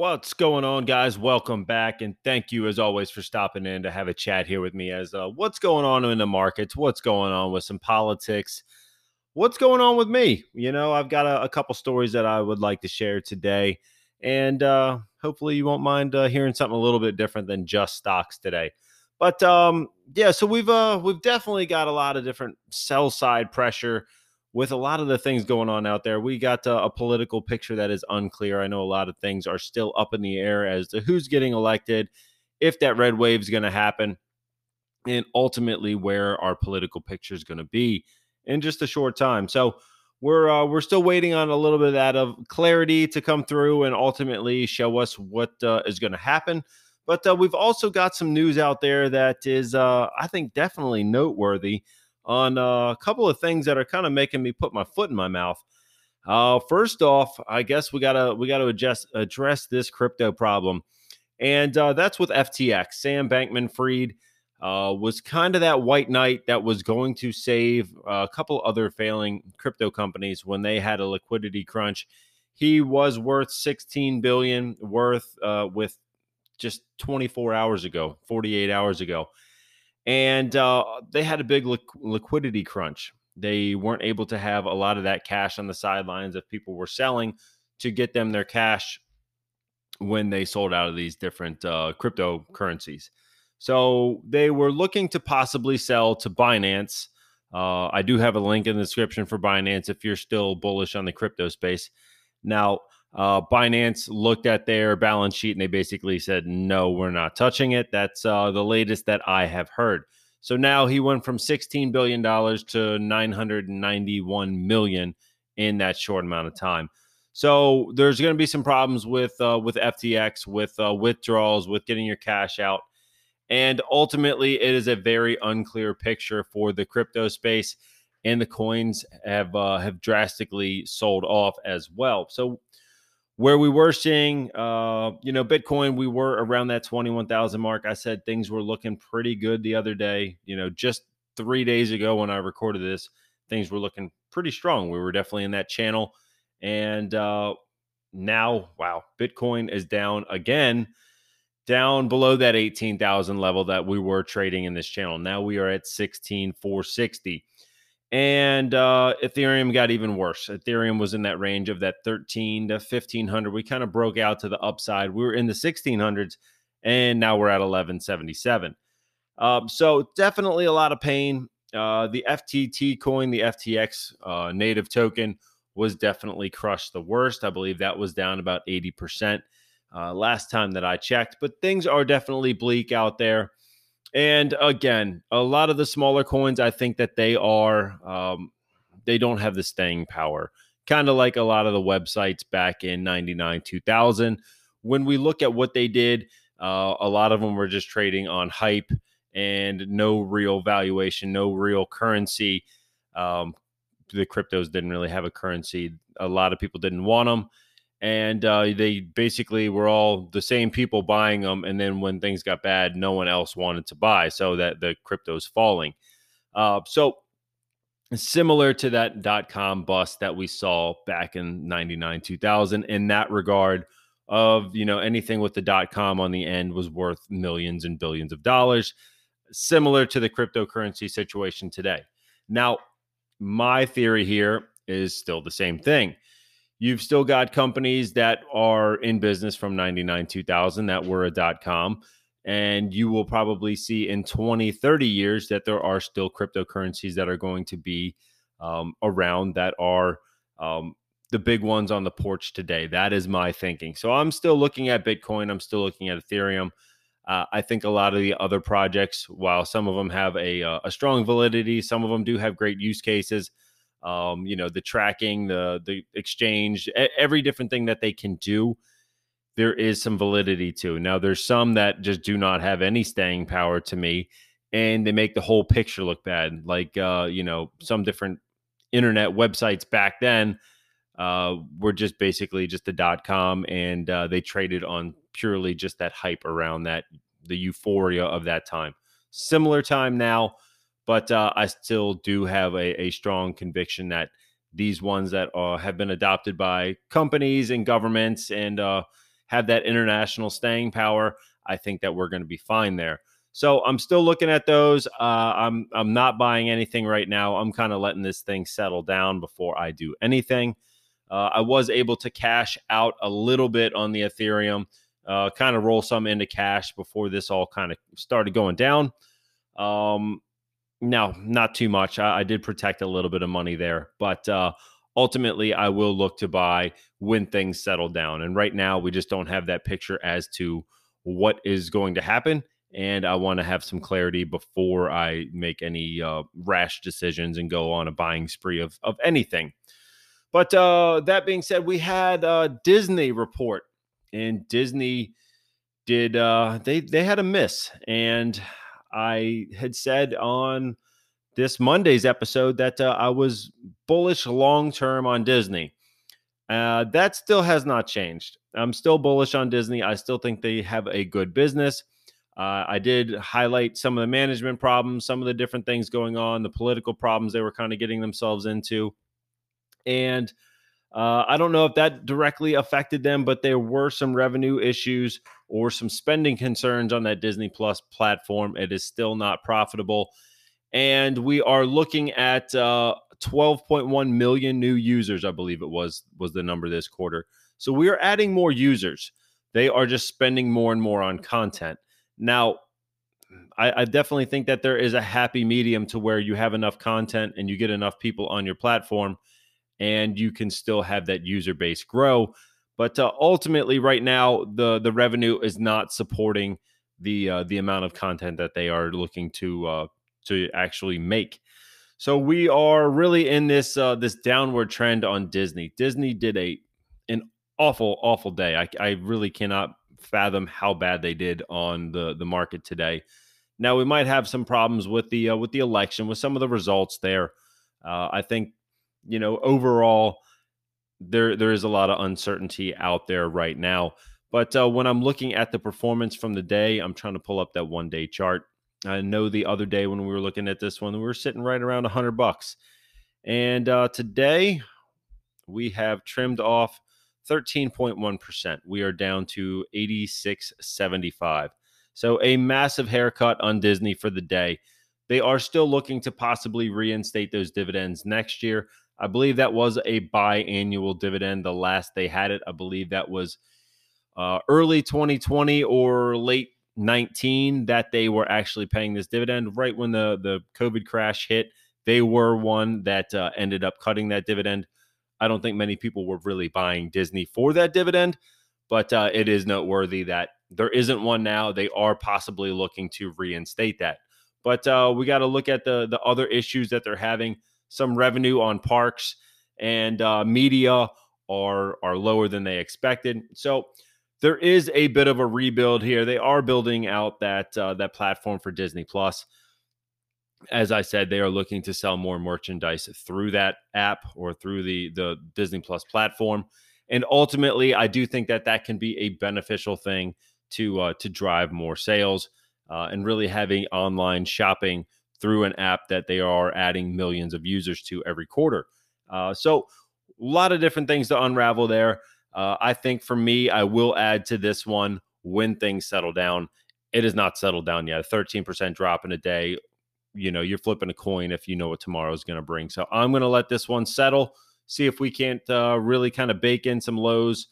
What's going on, guys? Welcome back, and thank you as always for stopping in to have a chat here with me. As uh, what's going on in the markets? What's going on with some politics? What's going on with me? You know, I've got a, a couple stories that I would like to share today, and uh, hopefully, you won't mind uh, hearing something a little bit different than just stocks today. But um, yeah, so we've uh, we've definitely got a lot of different sell side pressure with a lot of the things going on out there, we got uh, a political picture that is unclear. I know a lot of things are still up in the air as to who's getting elected, if that red wave is going to happen, and ultimately where our political picture is going to be in just a short time. So we're uh, we're still waiting on a little bit of that of clarity to come through and ultimately show us what uh, is going to happen. But uh, we've also got some news out there that is, uh, I think, definitely noteworthy on uh, a couple of things that are kind of making me put my foot in my mouth. Uh, first off, I guess we gotta we gotta adjust, address this crypto problem, and uh, that's with FTX. Sam Bankman-Fried uh, was kind of that white knight that was going to save a couple other failing crypto companies when they had a liquidity crunch. He was worth 16 billion worth uh, with just 24 hours ago, 48 hours ago and uh, they had a big li- liquidity crunch. They weren't able to have a lot of that cash on the sidelines if people were selling to get them their cash when they sold out of these different uh, cryptocurrencies. So they were looking to possibly sell to Binance. Uh, I do have a link in the description for Binance if you're still bullish on the crypto space. Now, uh, Binance looked at their balance sheet and they basically said, no, we're not touching it. That's uh, the latest that I have heard. So now he went from $16 billion to 991 million in that short amount of time. So there's going to be some problems with uh, with FTX, with uh, withdrawals, with getting your cash out, and ultimately it is a very unclear picture for the crypto space, and the coins have uh, have drastically sold off as well. So where we were seeing, uh, you know, Bitcoin, we were around that 21,000 mark. I said things were looking pretty good the other day. You know, just three days ago when I recorded this, things were looking pretty strong. We were definitely in that channel. And uh, now, wow, Bitcoin is down again, down below that 18,000 level that we were trading in this channel. Now we are at 16,460. And uh, Ethereum got even worse. Ethereum was in that range of that 13 to 1500. We kind of broke out to the upside. We were in the 1600s, and now we're at 1177. Um, so definitely a lot of pain. Uh, the FTT coin, the FTX uh, native token, was definitely crushed the worst. I believe that was down about 80% uh, last time that I checked. But things are definitely bleak out there. And again, a lot of the smaller coins, I think that they are, um, they don't have the staying power. Kind of like a lot of the websites back in 99, 2000. When we look at what they did, uh, a lot of them were just trading on hype and no real valuation, no real currency. Um, the cryptos didn't really have a currency. A lot of people didn't want them and uh, they basically were all the same people buying them. And then when things got bad, no one else wanted to buy, so that the crypto's falling. Uh, so similar to that dot com bust that we saw back in 99 2000 in that regard of you know anything with the dot com on the end was worth millions and billions of dollars similar to the cryptocurrency situation today now my theory here is still the same thing You've still got companies that are in business from 99 2000 that were a dot com. And you will probably see in 20, 30 years that there are still cryptocurrencies that are going to be um, around that are um, the big ones on the porch today. That is my thinking. So I'm still looking at Bitcoin. I'm still looking at Ethereum. Uh, I think a lot of the other projects, while some of them have a, uh, a strong validity, some of them do have great use cases um, you know, the tracking, the the exchange, every different thing that they can do, there is some validity to. Now, there's some that just do not have any staying power to me, and they make the whole picture look bad. Like uh, you know, some different internet websites back then uh, were just basically just the dot com, and uh, they traded on purely just that hype around that the euphoria of that time. Similar time now, but uh, I still do have a, a strong conviction that these ones that uh, have been adopted by companies and governments and uh, have that international staying power, I think that we're going to be fine there. So I'm still looking at those. Uh, I'm I'm not buying anything right now. I'm kind of letting this thing settle down before I do anything. Uh, I was able to cash out a little bit on the Ethereum, uh, kind of roll some into cash before this all kind of started going down. Um, no, not too much. I, I, did protect a little bit of money there, but uh, ultimately, I will look to buy when things settle down. And right now, we just don't have that picture as to what is going to happen and I want to have some clarity before I make any uh, rash decisions and go on a buying spree of of anything. But uh, that being said, we had a Disney report, and Disney did uh, they they had a miss, and I had said on this Monday's episode that uh, I was bullish long term on Disney. Uh, that still has not changed. I'm still bullish on Disney. I still think they have a good business. Uh, I did highlight some of the management problems, some of the different things going on, the political problems they were kind of getting themselves into. And uh, I don't know if that directly affected them, but there were some revenue issues or some spending concerns on that Disney Plus platform. It is still not profitable. And we are looking at uh, 12.1 million new users, I believe it was, was the number this quarter. So we are adding more users. They are just spending more and more on content. Now, I, I, definitely think that there is a happy medium to where you have enough content and you get enough people on your platform and you can still have that user base grow. But uh, ultimately, right now, the the revenue is not supporting the uh, the amount of content that they are looking to uh, to actually make. So we are really in this uh, this downward trend on Disney. Disney did a an awful awful day. I, I really cannot fathom how bad they did on the the market today. Now we might have some problems with the uh, with the election with some of the results there. Uh, I think you know overall there there is a lot of uncertainty out there right now. But uh, when I'm looking at the performance from the day, I'm trying to pull up that one day chart. I know the other day when we were looking at this one, we were sitting right around 100 bucks, and uh, today we have trimmed off 13.1%. We are down to 86.75. So a massive haircut on Disney for the day. They are still looking to possibly reinstate those dividends next year. I believe that was a biannual dividend. The last they had it, I believe that was uh, early 2020 or late 19 that they were actually paying this dividend. Right when the the COVID crash hit, they were one that uh, ended up cutting that dividend. I don't think many people were really buying Disney for that dividend, but uh, it is noteworthy that there isn't one now. They are possibly looking to reinstate that. But uh, we got to look at the the other issues that they're having. Some revenue on parks and uh, media are are lower than they expected. So there is a bit of a rebuild here. They are building out that uh, that platform for Disney Plus as I said, they are looking to sell more merchandise through that app or through the the Disney Plus platform. And ultimately, I do think that that can be a beneficial thing to uh, to drive more sales uh, and really having online shopping through an app that they are adding millions of users to every quarter. Uh, so, a lot of different things to unravel there. Uh, I think for me, I will add to this one when things settle down. It is not settled down yet. A 13% drop in a day you know, you're flipping a coin if you know what tomorrow is going to bring. So I'm going to let this one settle, see if we can't uh, really kind of bake in some lows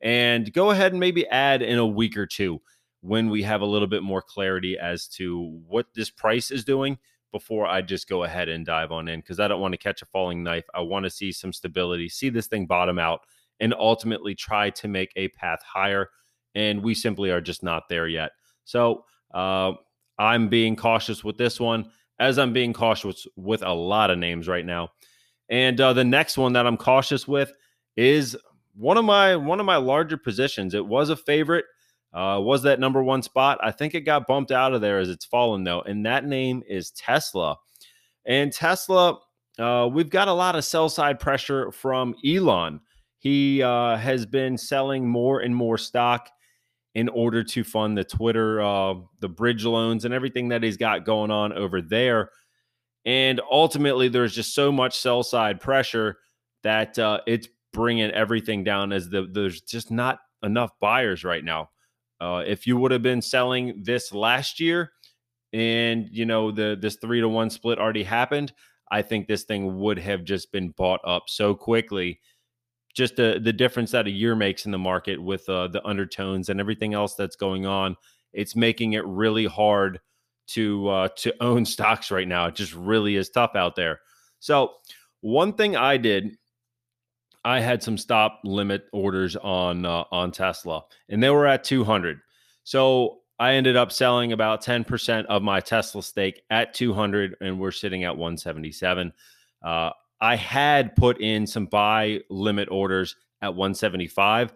and go ahead and maybe add in a week or two when we have a little bit more clarity as to what this price is doing before I just go ahead and dive on in because I don't want to catch a falling knife. I want to see some stability, see this thing bottom out, and ultimately try to make a path higher. And we simply are just not there yet. So uh, I'm being cautious with this one as I'm being cautious with a lot of names right now. And uh, the next one that I'm cautious with is one of my one of my larger positions. It was a favorite. Uh, was that number one spot? I think it got bumped out of there as it's fallen though, and that name is Tesla. And Tesla, uh, we've got a lot of sell side pressure from Elon. He uh, has been selling more and more stock in order to fund the Twitter, uh, the bridge loans, and everything that he's got going on over there. And ultimately, there's just so much sell side pressure that uh, it's bringing everything down. As the there's just not enough buyers right now. Uh, if you would have been selling this last year, and you know the this three to one split already happened, I think this thing would have just been bought up so quickly. Just the the difference that a year makes in the market with uh, the undertones and everything else that's going on, it's making it really hard to uh, to own stocks right now. It just really is tough out there. So one thing I did, I had some stop limit orders on uh, on Tesla, and they were at 200. So I ended up selling about 10% of my Tesla stake at 200, and we're sitting at 177. Uh, I had put in some buy limit orders at 175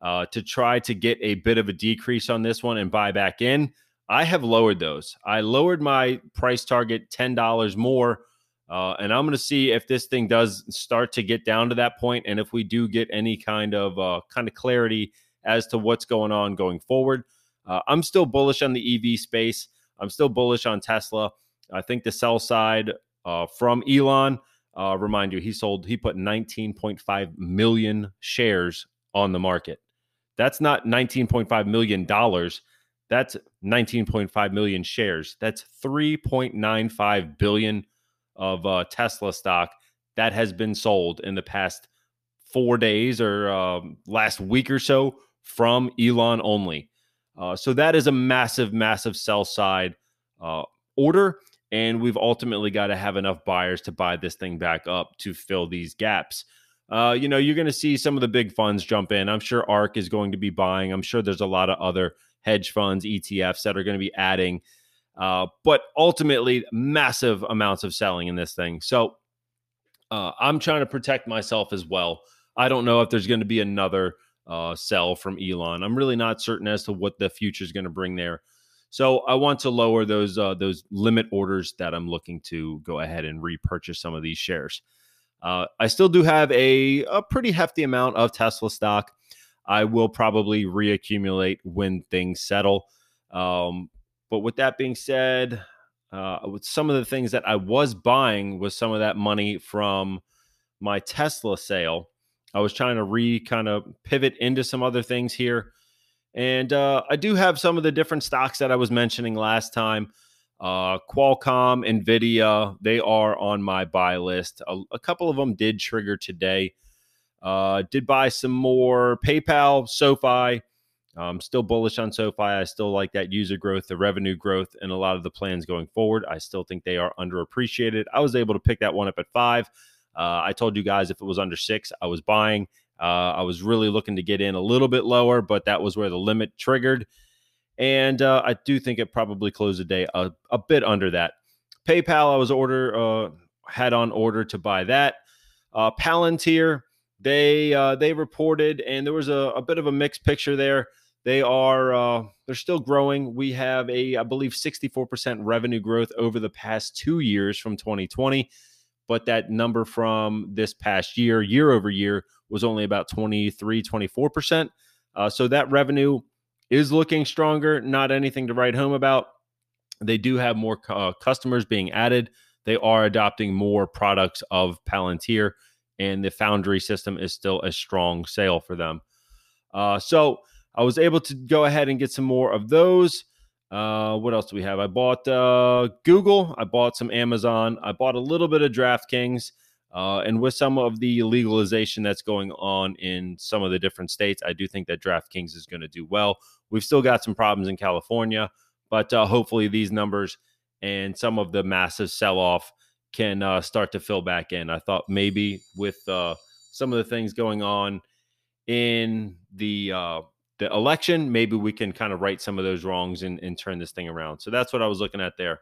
uh, to try to get a bit of a decrease on this one and buy back in. I have lowered those. I lowered my price target $10 more. Uh, and I'm going to see if this thing does start to get down to that point, and if we do get any kind of uh, kind of clarity as to what's going on going forward. Uh, I'm still bullish on the EV space. I'm still bullish on Tesla. I think the sell side uh, from Elon, uh, remind you, he sold, he put 19.5 million shares on the market. That's not 19.5 million dollars. That's 19.5 million shares. That's 3.95 billion of uh, Tesla stock that has been sold in the past four days or um, last week or so from Elon only. Uh, so that is a massive, massive sell side uh, order. And we've ultimately got to have enough buyers to buy this thing back up to fill these gaps. Uh, you know, you're going to see some of the big funds jump in. I'm sure ARK is going to be buying. I'm sure there's a lot of other hedge funds, ETFs that are going to be adding. Uh, but ultimately, massive amounts of selling in this thing. So uh, I'm trying to protect myself as well. I don't know if there's going to be another uh, sell from Elon. I'm really not certain as to what the future is going to bring there. So I want to lower those uh, those limit orders that I'm looking to go ahead and repurchase some of these shares. Uh, I still do have a, a pretty hefty amount of Tesla stock. I will probably reaccumulate when things settle. Um, but with that being said, uh, with some of the things that I was buying was some of that money from my Tesla sale. I was trying to re kind of pivot into some other things here. And uh, I do have some of the different stocks that I was mentioning last time. Uh, Qualcomm, Nvidia, they are on my buy list. A, a couple of them did trigger today. Uh, did buy some more PayPal, SoFi. I'm still bullish on SoFi. I still like that user growth, the revenue growth, and a lot of the plans going forward. I still think they are underappreciated. I was able to pick that one up at five. Uh, I told you guys if it was under six, I was buying. Uh, I was really looking to get in a little bit lower, but that was where the limit triggered. And uh, I do think it probably closed the day a, a bit under that. PayPal, I was order uh, had on order to buy that. Uh, Palantir, they uh, they reported, and there was a, a, bit of a mixed picture there. They are they're still growing. We have a I believe 64% revenue growth over the past two years from 2020 but that number from this past year, year over year, was only about 23, 24%. Uh, so that revenue is looking stronger, not anything to write home about. They do have more uh, customers being added. They are adopting more products of Palantir, and the Foundry system is still a strong sale for them. Uh, so I was able to go ahead and get some more of those. Uh, what else do we have? I bought uh, Google. I bought some Amazon. I bought a little bit of DraftKings. Uh, and with some of the legalization that's going on in some of the different states, I do think that DraftKings is going to do well. We've still got some problems in California, but uh, hopefully these numbers and some of the massive sell off can uh, start to fill back in. I thought maybe with uh, some of the things going on in the uh, the election, maybe we can kind of right some of those wrongs and, and turn this thing around. So that's what I was looking at there.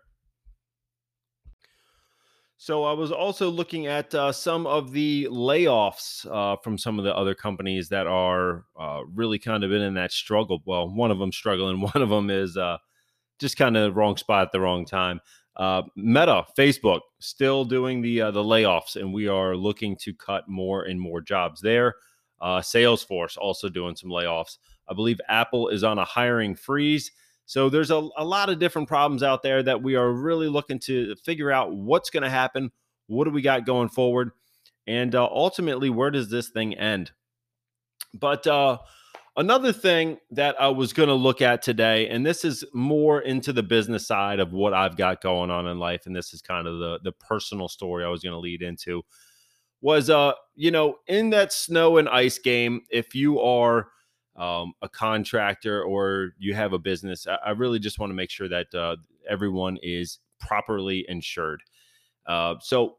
So I was also looking at uh, some of the layoffs uh, from some of the other companies that are uh, really kind of been in that struggle. Well, one of them struggling, one of them is uh, just kind of wrong spot at the wrong time. Uh, Meta, Facebook, still doing the uh, the layoffs, and we are looking to cut more and more jobs there. Salesforce also doing some layoffs. I believe Apple is on a hiring freeze. So there's a, a lot of different problems out there that we are really looking to figure out what's going to happen. What do we got going forward? And uh, ultimately, where does this thing end? But uh, another thing that I was going to look at today, and this is more into the business side of what I've got going on in life, and this is kind of the the personal story I was going to lead into, was uh, you know, in that snow and ice game, if you are um, a contractor or you have a business, I, I really just want to make sure that uh, everyone is properly insured. Uh, so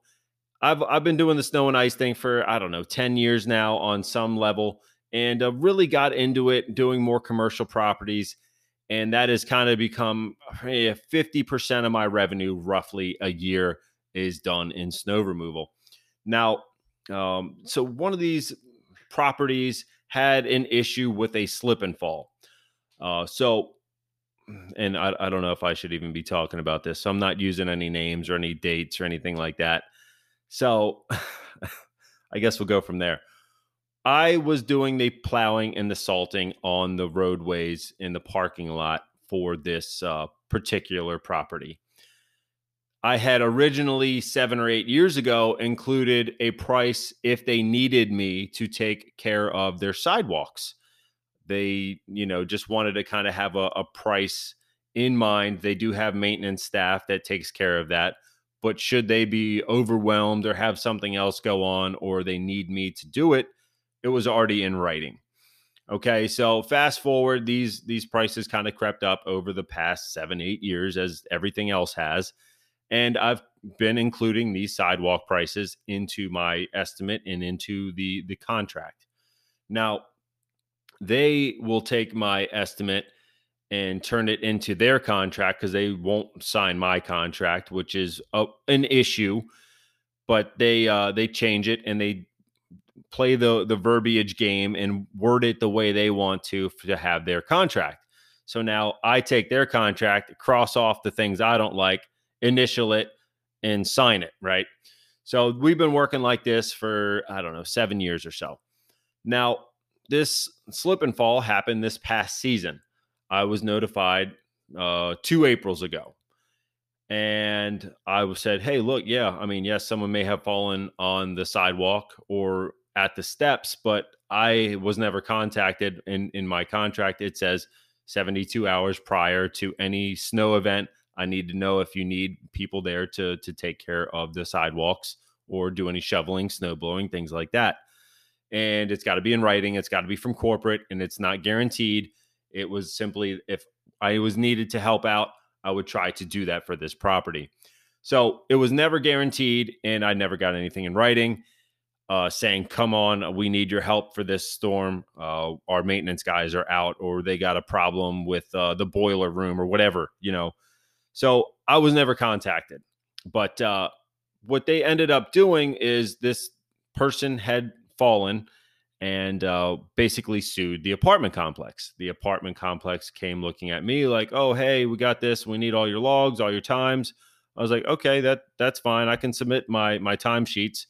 I've I've been doing the snow and ice thing for I don't know ten years now on some level, and uh, really got into it doing more commercial properties, and that has kind of become fifty percent of my revenue roughly a year is done in snow removal. Now, um, so one of these properties had an issue with a slip and fall. Uh, so, and I, I don't know if I should even be talking about this. So I'm not using any names or any dates or anything like that. So I guess we'll go from there. I was doing the plowing and the salting on the roadways in the parking lot for this uh, particular property. I had originally seven or eight years ago included a price if they needed me to take care of their sidewalks. They, you know, just wanted to kind of have a, a price in mind. They do have maintenance staff that takes care of that. But should they be overwhelmed or have something else go on or they need me to do it, it was already in writing. Okay, so fast forward, these these prices kind of crept up over the past seven, eight years as everything else has and I've been including these sidewalk prices into my estimate and into the the contract. Now, they will take my estimate and turn it into their contract because they won't sign my contract, which is a, an issue. But they uh, they change it and they play the the verbiage game and word it the way they want to to have their contract. So now I take their contract, cross off the things I don't like, initial it, and sign it, right? So we've been working like this for, I don't know, seven years or so. Now, this slip and fall happened this past season. I was notified uh, two Aprils ago. And I was said, hey, look, yeah, I mean, yes, someone may have fallen on the sidewalk or at the steps, but I was never contacted. In, in my contract, it says 72 hours prior to any snow event I need to know if you need people there to to take care of the sidewalks or do any shoveling, snow blowing, things like that. And it's got to be in writing. It's got to be from corporate, and it's not guaranteed. It was simply if I was needed to help out, I would try to do that for this property. So it was never guaranteed, and I never got anything in writing uh, saying, "Come on, we need your help for this storm. Uh, our maintenance guys are out, or they got a problem with uh, the boiler room, or whatever." You know, so I was never contacted. But uh, what they ended up doing is this person had fallen and uh, basically sued the apartment complex. The apartment complex came looking at me like, "Oh, hey, we got this. We need all your logs, all your times." I was like, "Okay, that that's fine. I can submit my my timesheets."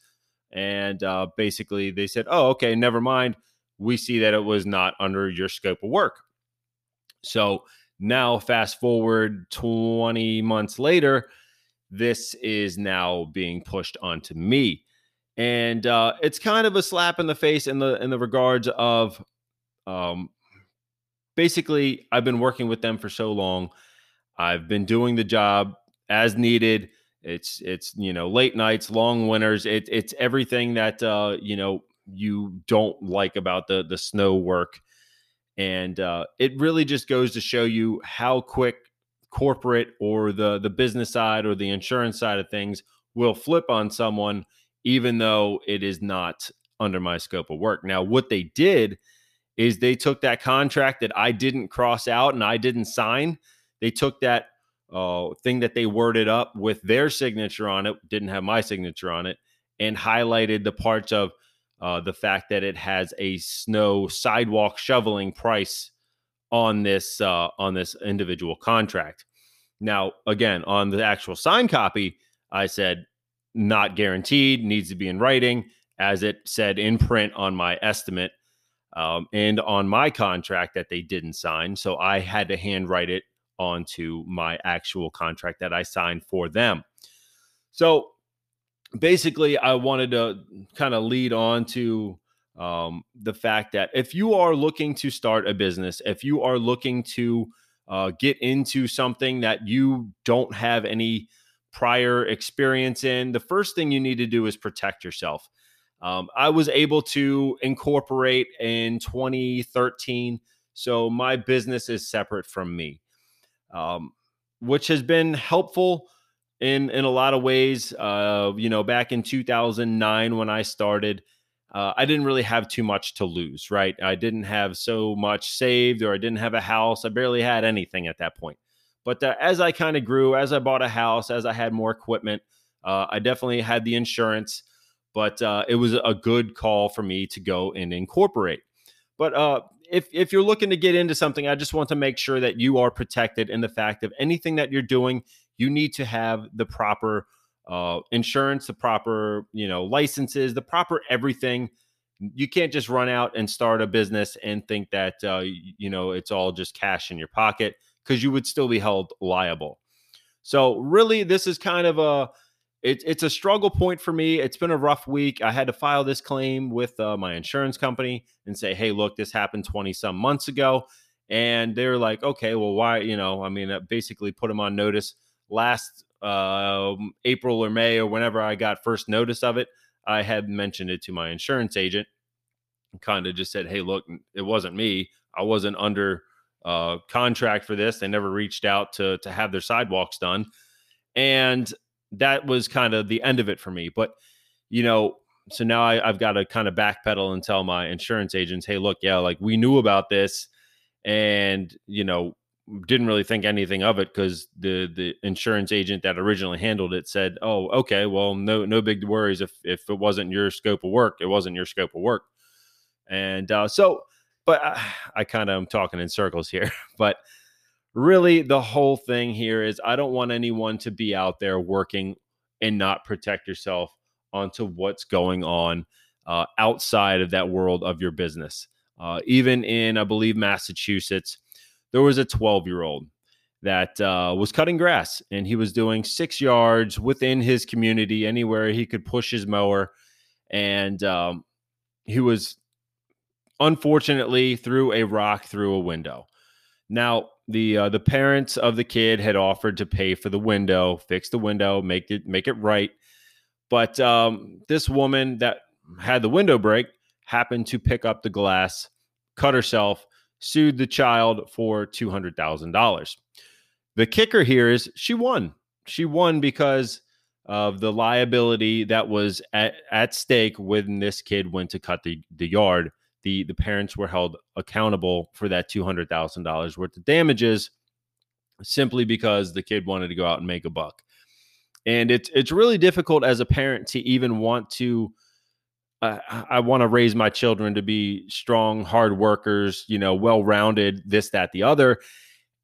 And uh, basically, they said, "Oh, okay, never mind. We see that it was not under your scope of work." So now, fast forward 20 months later, this is now being pushed onto me. And uh, it's kind of a slap in the face in the in the regards of um, basically I've been working with them for so long. I've been doing the job as needed. It's it's you know late nights, long winters. It, it's everything that uh, you know you don't like about the the snow work and uh, it really just goes to show you how quick corporate or the the business side or the insurance side of things will flip on someone even though it is not under my scope of work. Now what they did is they took that contract that i didn't cross out and i didn't sign. They took that uh, thing that they worded up with their signature on it, didn't have my signature on it, and highlighted the parts of uh, the fact that it has a snow sidewalk shoveling price on this uh, on this individual contract. Now, again, on the actual signed copy, I said not guaranteed, needs to be in writing, as it said in print on my estimate um, and on my contract that they didn't sign. So I had to handwrite it onto my actual contract that I signed for them. So basically, I wanted to kind of lead on to um, the fact that if you are looking to start a business, if you are looking to uh, get into something that you don't have any prior experience in, the first thing you need to do is protect yourself. Um, I was able to incorporate in 2013, so my business is separate from me, um, which has been helpful in in a lot of ways. Uh, you know, back in 2009 when I started, uh, I didn't really have too much to lose. Right, I didn't have so much saved, or I didn't have a house. I barely had anything at that point. But uh, as I kind of grew, as I bought a house, as I had more equipment, uh, I definitely had the insurance but uh, it was a good call for me to go and incorporate. But uh, if if you're looking to get into something, I just want to make sure that you are protected in the fact of anything that you're doing, you need to have the proper uh, insurance, the proper you know licenses, the proper everything. You can't just run out and start a business and think that uh, you know it's all just cash in your pocket because you would still be held liable. So really, this is kind of a it, it's a struggle point for me. It's been a rough week. I had to file this claim with uh, my insurance company and say, hey, look, this happened 20 some months ago. And they're like, okay, well, why? You know, I mean, basically put them on notice last uh, April or May or whenever I got first notice of it. I had mentioned it to my insurance agent, kind of just said, hey, look, it wasn't me. I wasn't under uh, contract for this. They never reached out to to have their sidewalks done. And that was kind of the end of it for me. But you know, so now I, have got to kind of backpedal and tell my insurance agents, hey, look, yeah, like we knew about this, and you know, didn't really think anything of it because the the insurance agent that originally handled it said, oh, okay, well, no no big worries if if it wasn't your scope of work, it wasn't your scope of work, and uh, so, but I, I kind of am talking in circles here, but really the whole thing here is I don't want anyone to be out there working and not protect yourself onto what's going on uh, outside of that world of your business. Uh, even in, I believe, Massachusetts, there was a 12 year old that uh, was cutting grass and he was doing six yards within his community, anywhere he could push his mower. And um, he was unfortunately threw a rock through a window. Now, the uh, the parents of the kid had offered to pay for the window, fix the window, make it make it right. But um, this woman that had the window break happened to pick up the glass, cut herself, sued the child for two hundred thousand dollars. The kicker here is she won. She won because of the liability that was at, at stake when this kid went to cut the, the yard the the parents were held accountable for that two hundred thousand dollars worth of damages simply because the kid wanted to go out and make a buck. And it's it's really difficult as a parent to even want to. Uh, I want to raise my children to be strong, hard workers, you know, well rounded, this, that, the other.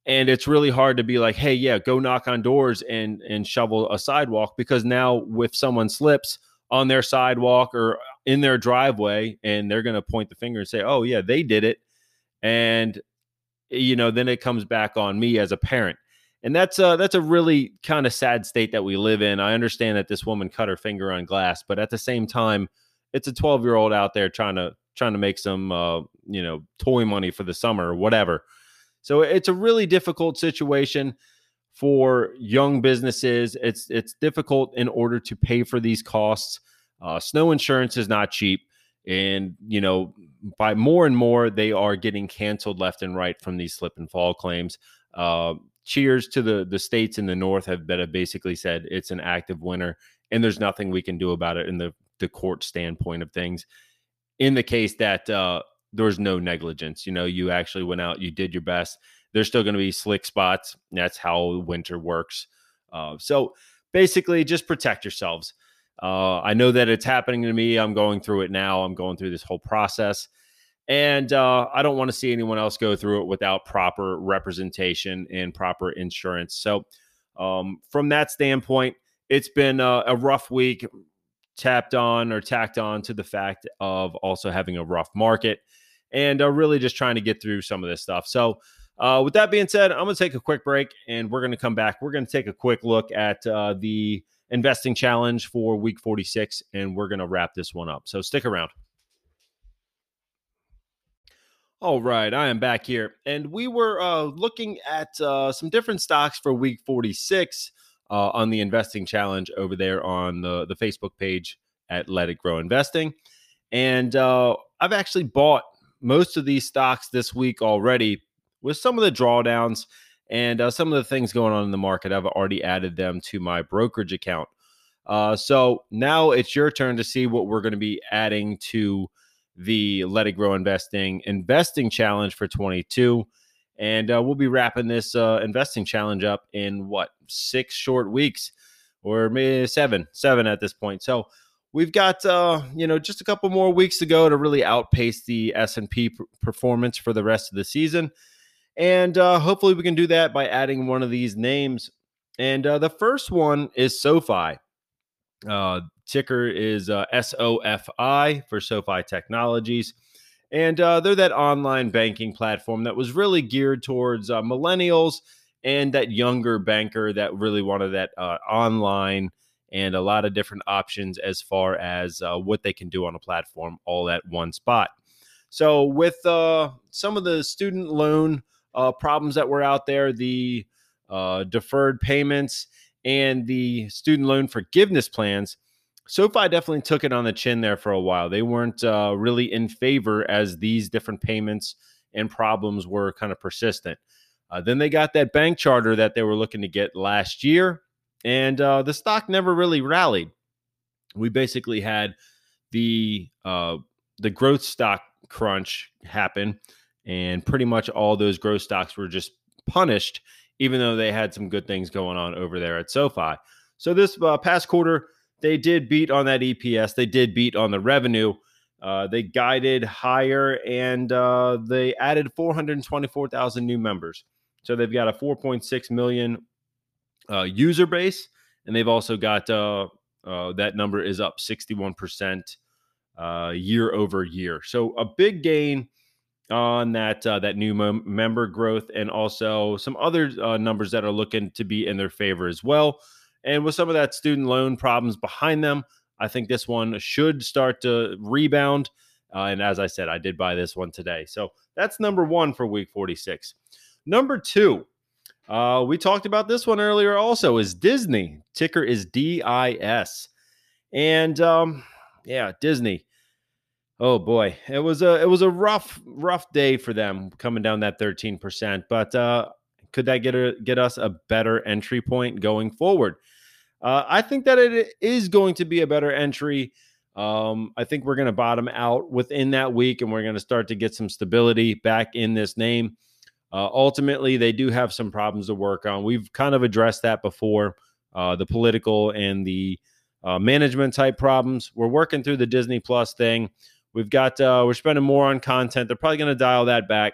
And it's really hard to be like, hey, yeah, go knock on doors and and shovel a sidewalk because now if someone slips on their sidewalk or in their driveway and they're going to point the finger and say, "Oh yeah, they did it." And you know, then it comes back on me as a parent. And that's a that's a really kind of sad state that we live in. I understand that this woman cut her finger on glass, but at the same time, it's a 12-year-old out there trying to trying to make some uh, you know, toy money for the summer or whatever. So it's a really difficult situation for young businesses. It's it's difficult in order to pay for these costs. Uh, snow insurance is not cheap. And, you know, by more and more, they are getting canceled left and right from these slip and fall claims. Uh, cheers to the, the states in the north have, that basically said it's an active winter and there's nothing we can do about it in the, the court standpoint of things. In the case that uh, no negligence. You know, you actually went out, you did your best. There's still going to be slick spots. That's how winter works. Uh, so basically, just protect yourselves. Uh, I know that it's happening to me. I'm going through it now. I'm going through this whole process. And uh, I don't want to see anyone else go through it without proper representation and proper insurance. So, um, from that standpoint, it's been a, a rough week, tapped on or tacked on to the fact of also having a rough market and uh, really just trying to get through some of this stuff. So, uh, with that being said, I'm going to take a quick break and we're going to come back. We're going to take a quick look at uh, the investing challenge for week 46 and we're going to wrap this one up. So, stick around. All right, I am back here, and we were uh, looking at uh, some different stocks for week 46 uh, on the investing challenge over there on the, the Facebook page at Let It Grow Investing. And uh, I've actually bought most of these stocks this week already with some of the drawdowns and uh, some of the things going on in the market. I've already added them to my brokerage account. Uh, so now it's your turn to see what we're going to be adding to the Let It Grow Investing Investing Challenge for 22. And uh, we'll be wrapping this uh, investing challenge up in what, six short weeks or maybe seven, seven at this point. So we've got, uh, you know, just a couple more weeks to go to really outpace the S&P performance for the rest of the season. And uh, hopefully we can do that by adding one of these names. And uh, the first one is SoFi. Uh, ticker is uh, SOFI for SoFi Technologies. And uh, they're that online banking platform that was really geared towards uh, millennials and that younger banker that really wanted that uh, online and a lot of different options as far as uh, what they can do on a platform all at one spot. So, with uh, some of the student loan uh, problems that were out there, the deferred payments, and the student loan forgiveness plans, SoFi definitely took it on the chin there for a while. They weren't uh, really in favor as these different payments and problems were kind of persistent. Uh, then they got that bank charter that they were looking to get last year, and uh, the stock never really rallied. We basically had the uh, the growth stock crunch happen, and pretty much all those growth stocks were just punished, even though they had some good things going on over there at SoFi. So this uh, past quarter they did beat on that EPS. They did beat on the revenue. Uh, they guided higher and uh, they added 424,000 new members. So they've got a 4.6 million uh, user base, and they've also got uh, uh, that number is up 61% uh, year over year. So a big gain on that that new mem- member growth, and also some other numbers that are looking to be in their favor as well. And with some of that student loan problems behind them, I think this one should start to rebound. Uh, and as I said, I did buy this one today. So that's number one for week 46. Number two, uh, we talked about this one earlier also, is Disney. Ticker is DIS. And um, yeah, Disney. Oh boy, it was a it was a rough rough day for them coming down that 13%. But uh, could that get a, get us a better entry point going forward? Uh, I think that it is going to be a better entry. Um, I think we're going to bottom out within that week, and we're going to start to get some stability back in this name. Uh, ultimately, they do have some problems to work on. We've kind of addressed that before uh, the political and the uh, management type problems. We're working through the Disney Plus thing. We've got uh, we're spending more on content. They're probably going to dial that back.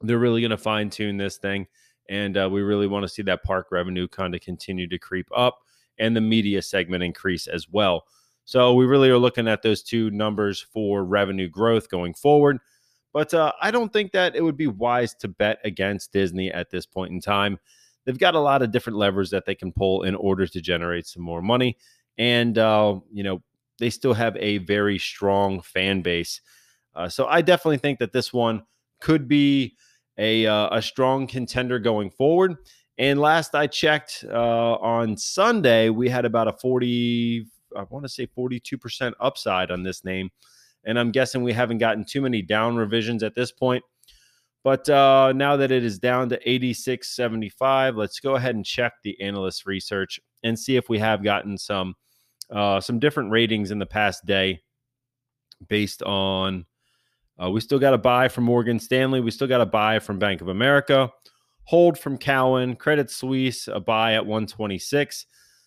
They're really going to fine tune this thing and uh, we really want to see that park revenue kind of continue to creep up and the media segment increase as well. So we really are looking at those two numbers for revenue growth going forward. But uh, I don't think that it would be wise to bet against Disney at this point in time. They've got a lot of different levers that they can pull in order to generate some more money. And, uh, you know, they still have a very strong fan base. Uh, so I definitely think that this one could be a, uh, a strong contender going forward. And last I checked uh, on Sunday, we had about a 40, I want to say 42% upside on this name. And I'm guessing we haven't gotten too many down revisions at this point. But uh, now that it is down to 86.75, let's go ahead and check the analyst research and see if we have gotten some uh, some different ratings in the past day based on Uh, we still got a buy from Morgan Stanley. We still got a buy from Bank of America. Hold from Cowen. Credit Suisse, a buy at 126.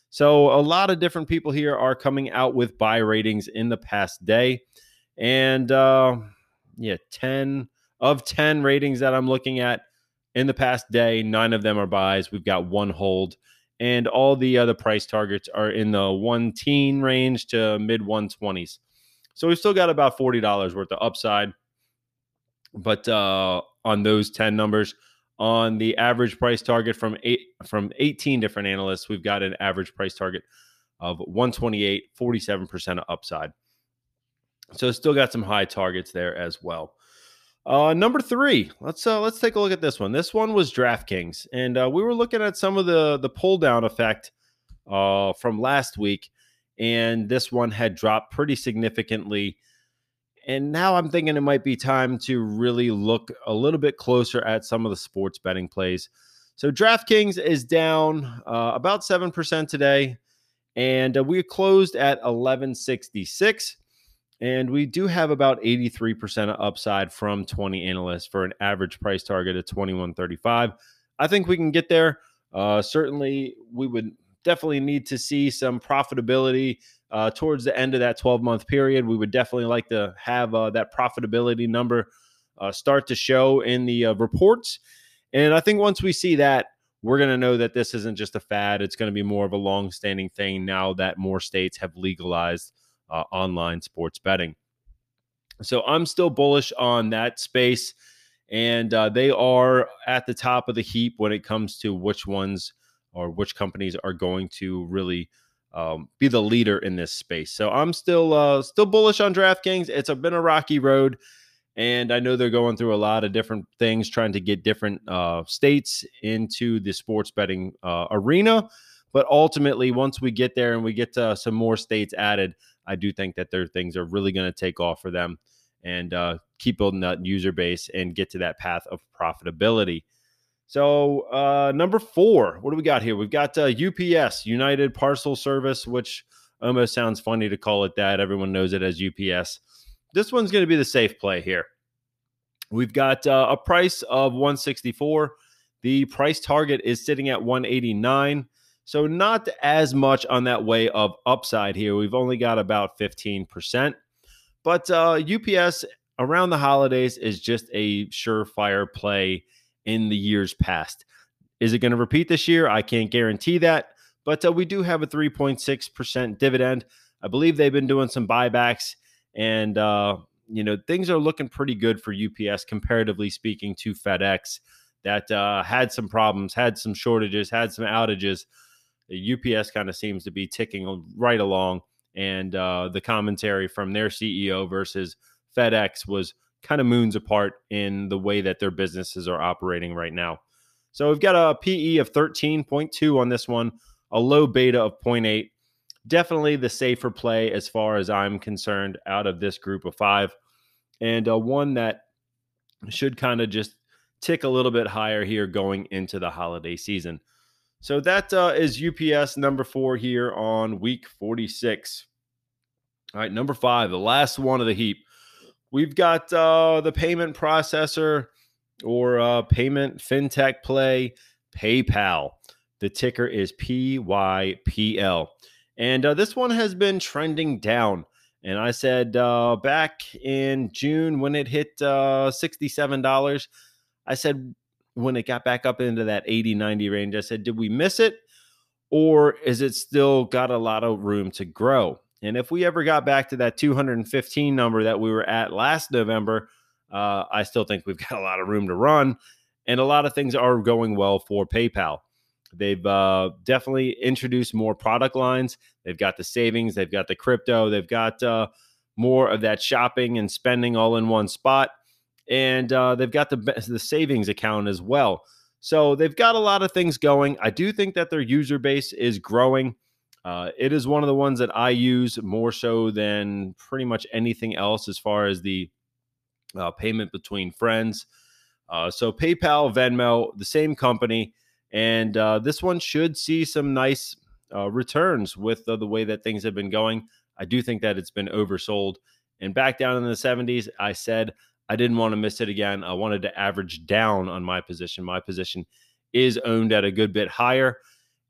So a lot of different people here are coming out with buy ratings in the past day. And uh, yeah, 10 of 10 ratings that I'm looking at in the past day, nine of them are buys. We've got one hold. And all the other price targets are in the one teen range to mid 120s. So we've still got about $40 worth of upside. But uh, on those 10 numbers, on the average price target from eight from 18 different analysts, we've got an average price target of 128, 47% of upside. So still got some high targets there as well. Uh, number three, let's uh, let's take a look at this one. This one was DraftKings, and uh, we were looking at some of the the pull down effect uh, from last week, and this one had dropped pretty significantly. And now I'm thinking it might be time to really look a little bit closer at some of the sports betting plays. So DraftKings is down uh, about 7% today, and uh, we closed at 1166. And we do have about 83% of upside from 20 analysts for an average price target of 2135. I think we can get there. Uh, certainly, we would definitely need to see some profitability uh, towards the end of that 12 month period. We would definitely like to have uh, that profitability number uh, start to show in the uh, reports. And I think once we see that, we're going to know that this isn't just a fad. It's going to be more of a long standing thing now that more states have legalized uh, online sports betting. So I'm still bullish on that space. And uh, they are at the top of the heap when it comes to which ones or which companies are going to really um, be the leader in this space. So I'm still uh, still bullish on DraftKings. It's been a rocky road, and I know they're going through a lot of different things, trying to get different uh, states into the sports betting uh, arena. But ultimately, once we get there and we get to some more states added, I do think that their things are really going to take off for them and uh, keep building that user base and get to that path of profitability. So, uh, number four, what do we got here? We've got uh, UPS, United Parcel Service, which almost sounds funny to call it that. Everyone knows it as UPS. This one's going to be the safe play here. We've got uh, a price of 164. The price target is sitting at 189. So, not as much on that way of upside here. We've only got about 15%. But uh, UPS around the holidays is just a surefire play in the years past. Is it going to repeat this year? I can't guarantee that, but uh, we do have a 3.6% dividend. I believe they've been doing some buybacks, and uh, you know things are looking pretty good for UPS comparatively speaking to FedEx, that uh, had some problems, had some shortages, had some outages. UPS kind of seems to be ticking right along, and uh, the commentary from their CEO versus FedEx was kind of moons apart in the way that their businesses are operating right now. So we've got a PE of 13.2 on this one, a low beta of 0.8. Definitely the safer play as far as I'm concerned out of this group of five, and uh, one that should kind of just tick a little bit higher here going into the holiday season. So that uh, is UPS number four here on week 46. All right, number five, the last one of the heap. We've got uh, the payment processor or uh, payment fintech play, PayPal. The ticker is PYPL. And uh, this one has been trending down. And I said uh, back in June when it hit uh, $67, I said when it got back up into that 80, 90 range, I said, did we miss it? Or is it still got a lot of room to grow? And if we ever got back to that 215 number that we were at last November, uh, I still think we've got a lot of room to run. And a lot of things are going well for PayPal. They've uh, definitely introduced more product lines. They've got the savings, they've got the crypto, they've got uh, more of that shopping and spending all in one spot. And uh, they've got the, the savings account as well. So they've got a lot of things going. I do think that their user base is growing. Uh, it is one of the ones that I use more so than pretty much anything else as far as the uh, payment between friends. Uh, so PayPal, Venmo, the same company, and uh, this one should see some nice uh, returns with the way that things have been going. I do think that it's been oversold. And back down in the 70s, I said I didn't want to miss it again. I wanted to average down on my position. My position is owned at a good bit higher.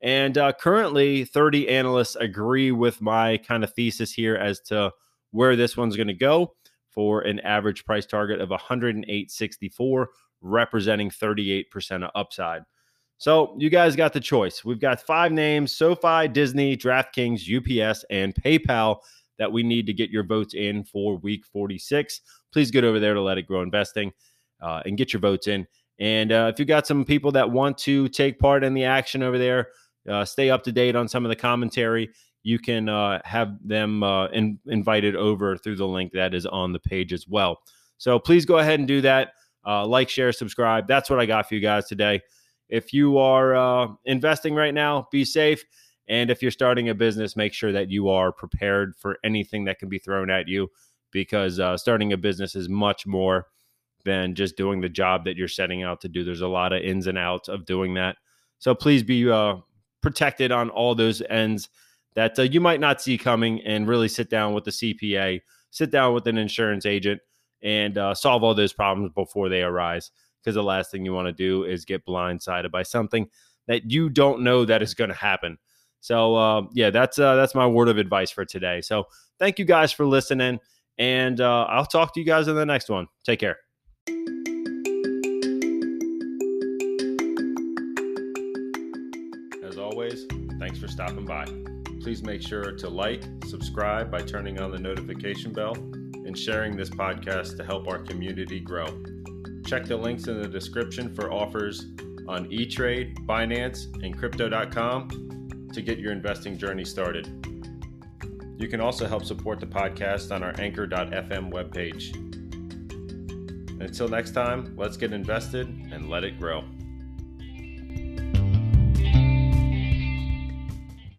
And uh, currently, 30 analysts agree with my kind of thesis here as to where this one's going to go for an average price target of 108.64, representing 38% of upside. So you guys got the choice. We've got five names SoFi, Disney, DraftKings, UPS, and PayPal that we need to get your votes in for week 46. Please get over there to Let It Grow Investing uh, and get your votes in. And uh, if you got some people that want to take part in the action over there, uh, stay up to date on some of the commentary, you can uh, have them uh, in, invited over through the link that is on the page as well. So please go ahead and do that. Uh, like, share, subscribe. That's what I got for you guys today. If you are uh, investing right now, be safe. And if you're starting a business, make sure that you are prepared for anything that can be thrown at you because uh, starting a business is much more than just doing the job that you're setting out to do. There's a lot of ins and outs of doing that. So please be uh, protected on all those ends that uh, you might not see coming and really sit down with the CPA, sit down with an insurance agent, and uh, solve all those problems before they arise because the last thing you want to do is get blindsided by something that you don't know that is going to happen. So uh, yeah, that's uh, that's my word of advice for today. So thank you guys for listening, and uh, I'll talk to you guys in the next one. Take care. Stopping by. Please make sure to like, subscribe by turning on the notification bell, and sharing this podcast to help our community grow. Check the links in the description for offers on eTrade, Binance, and Crypto.com to get your investing journey started. You can also help support the podcast on our Anchor.fm webpage. Until next time, let's get invested and let it grow.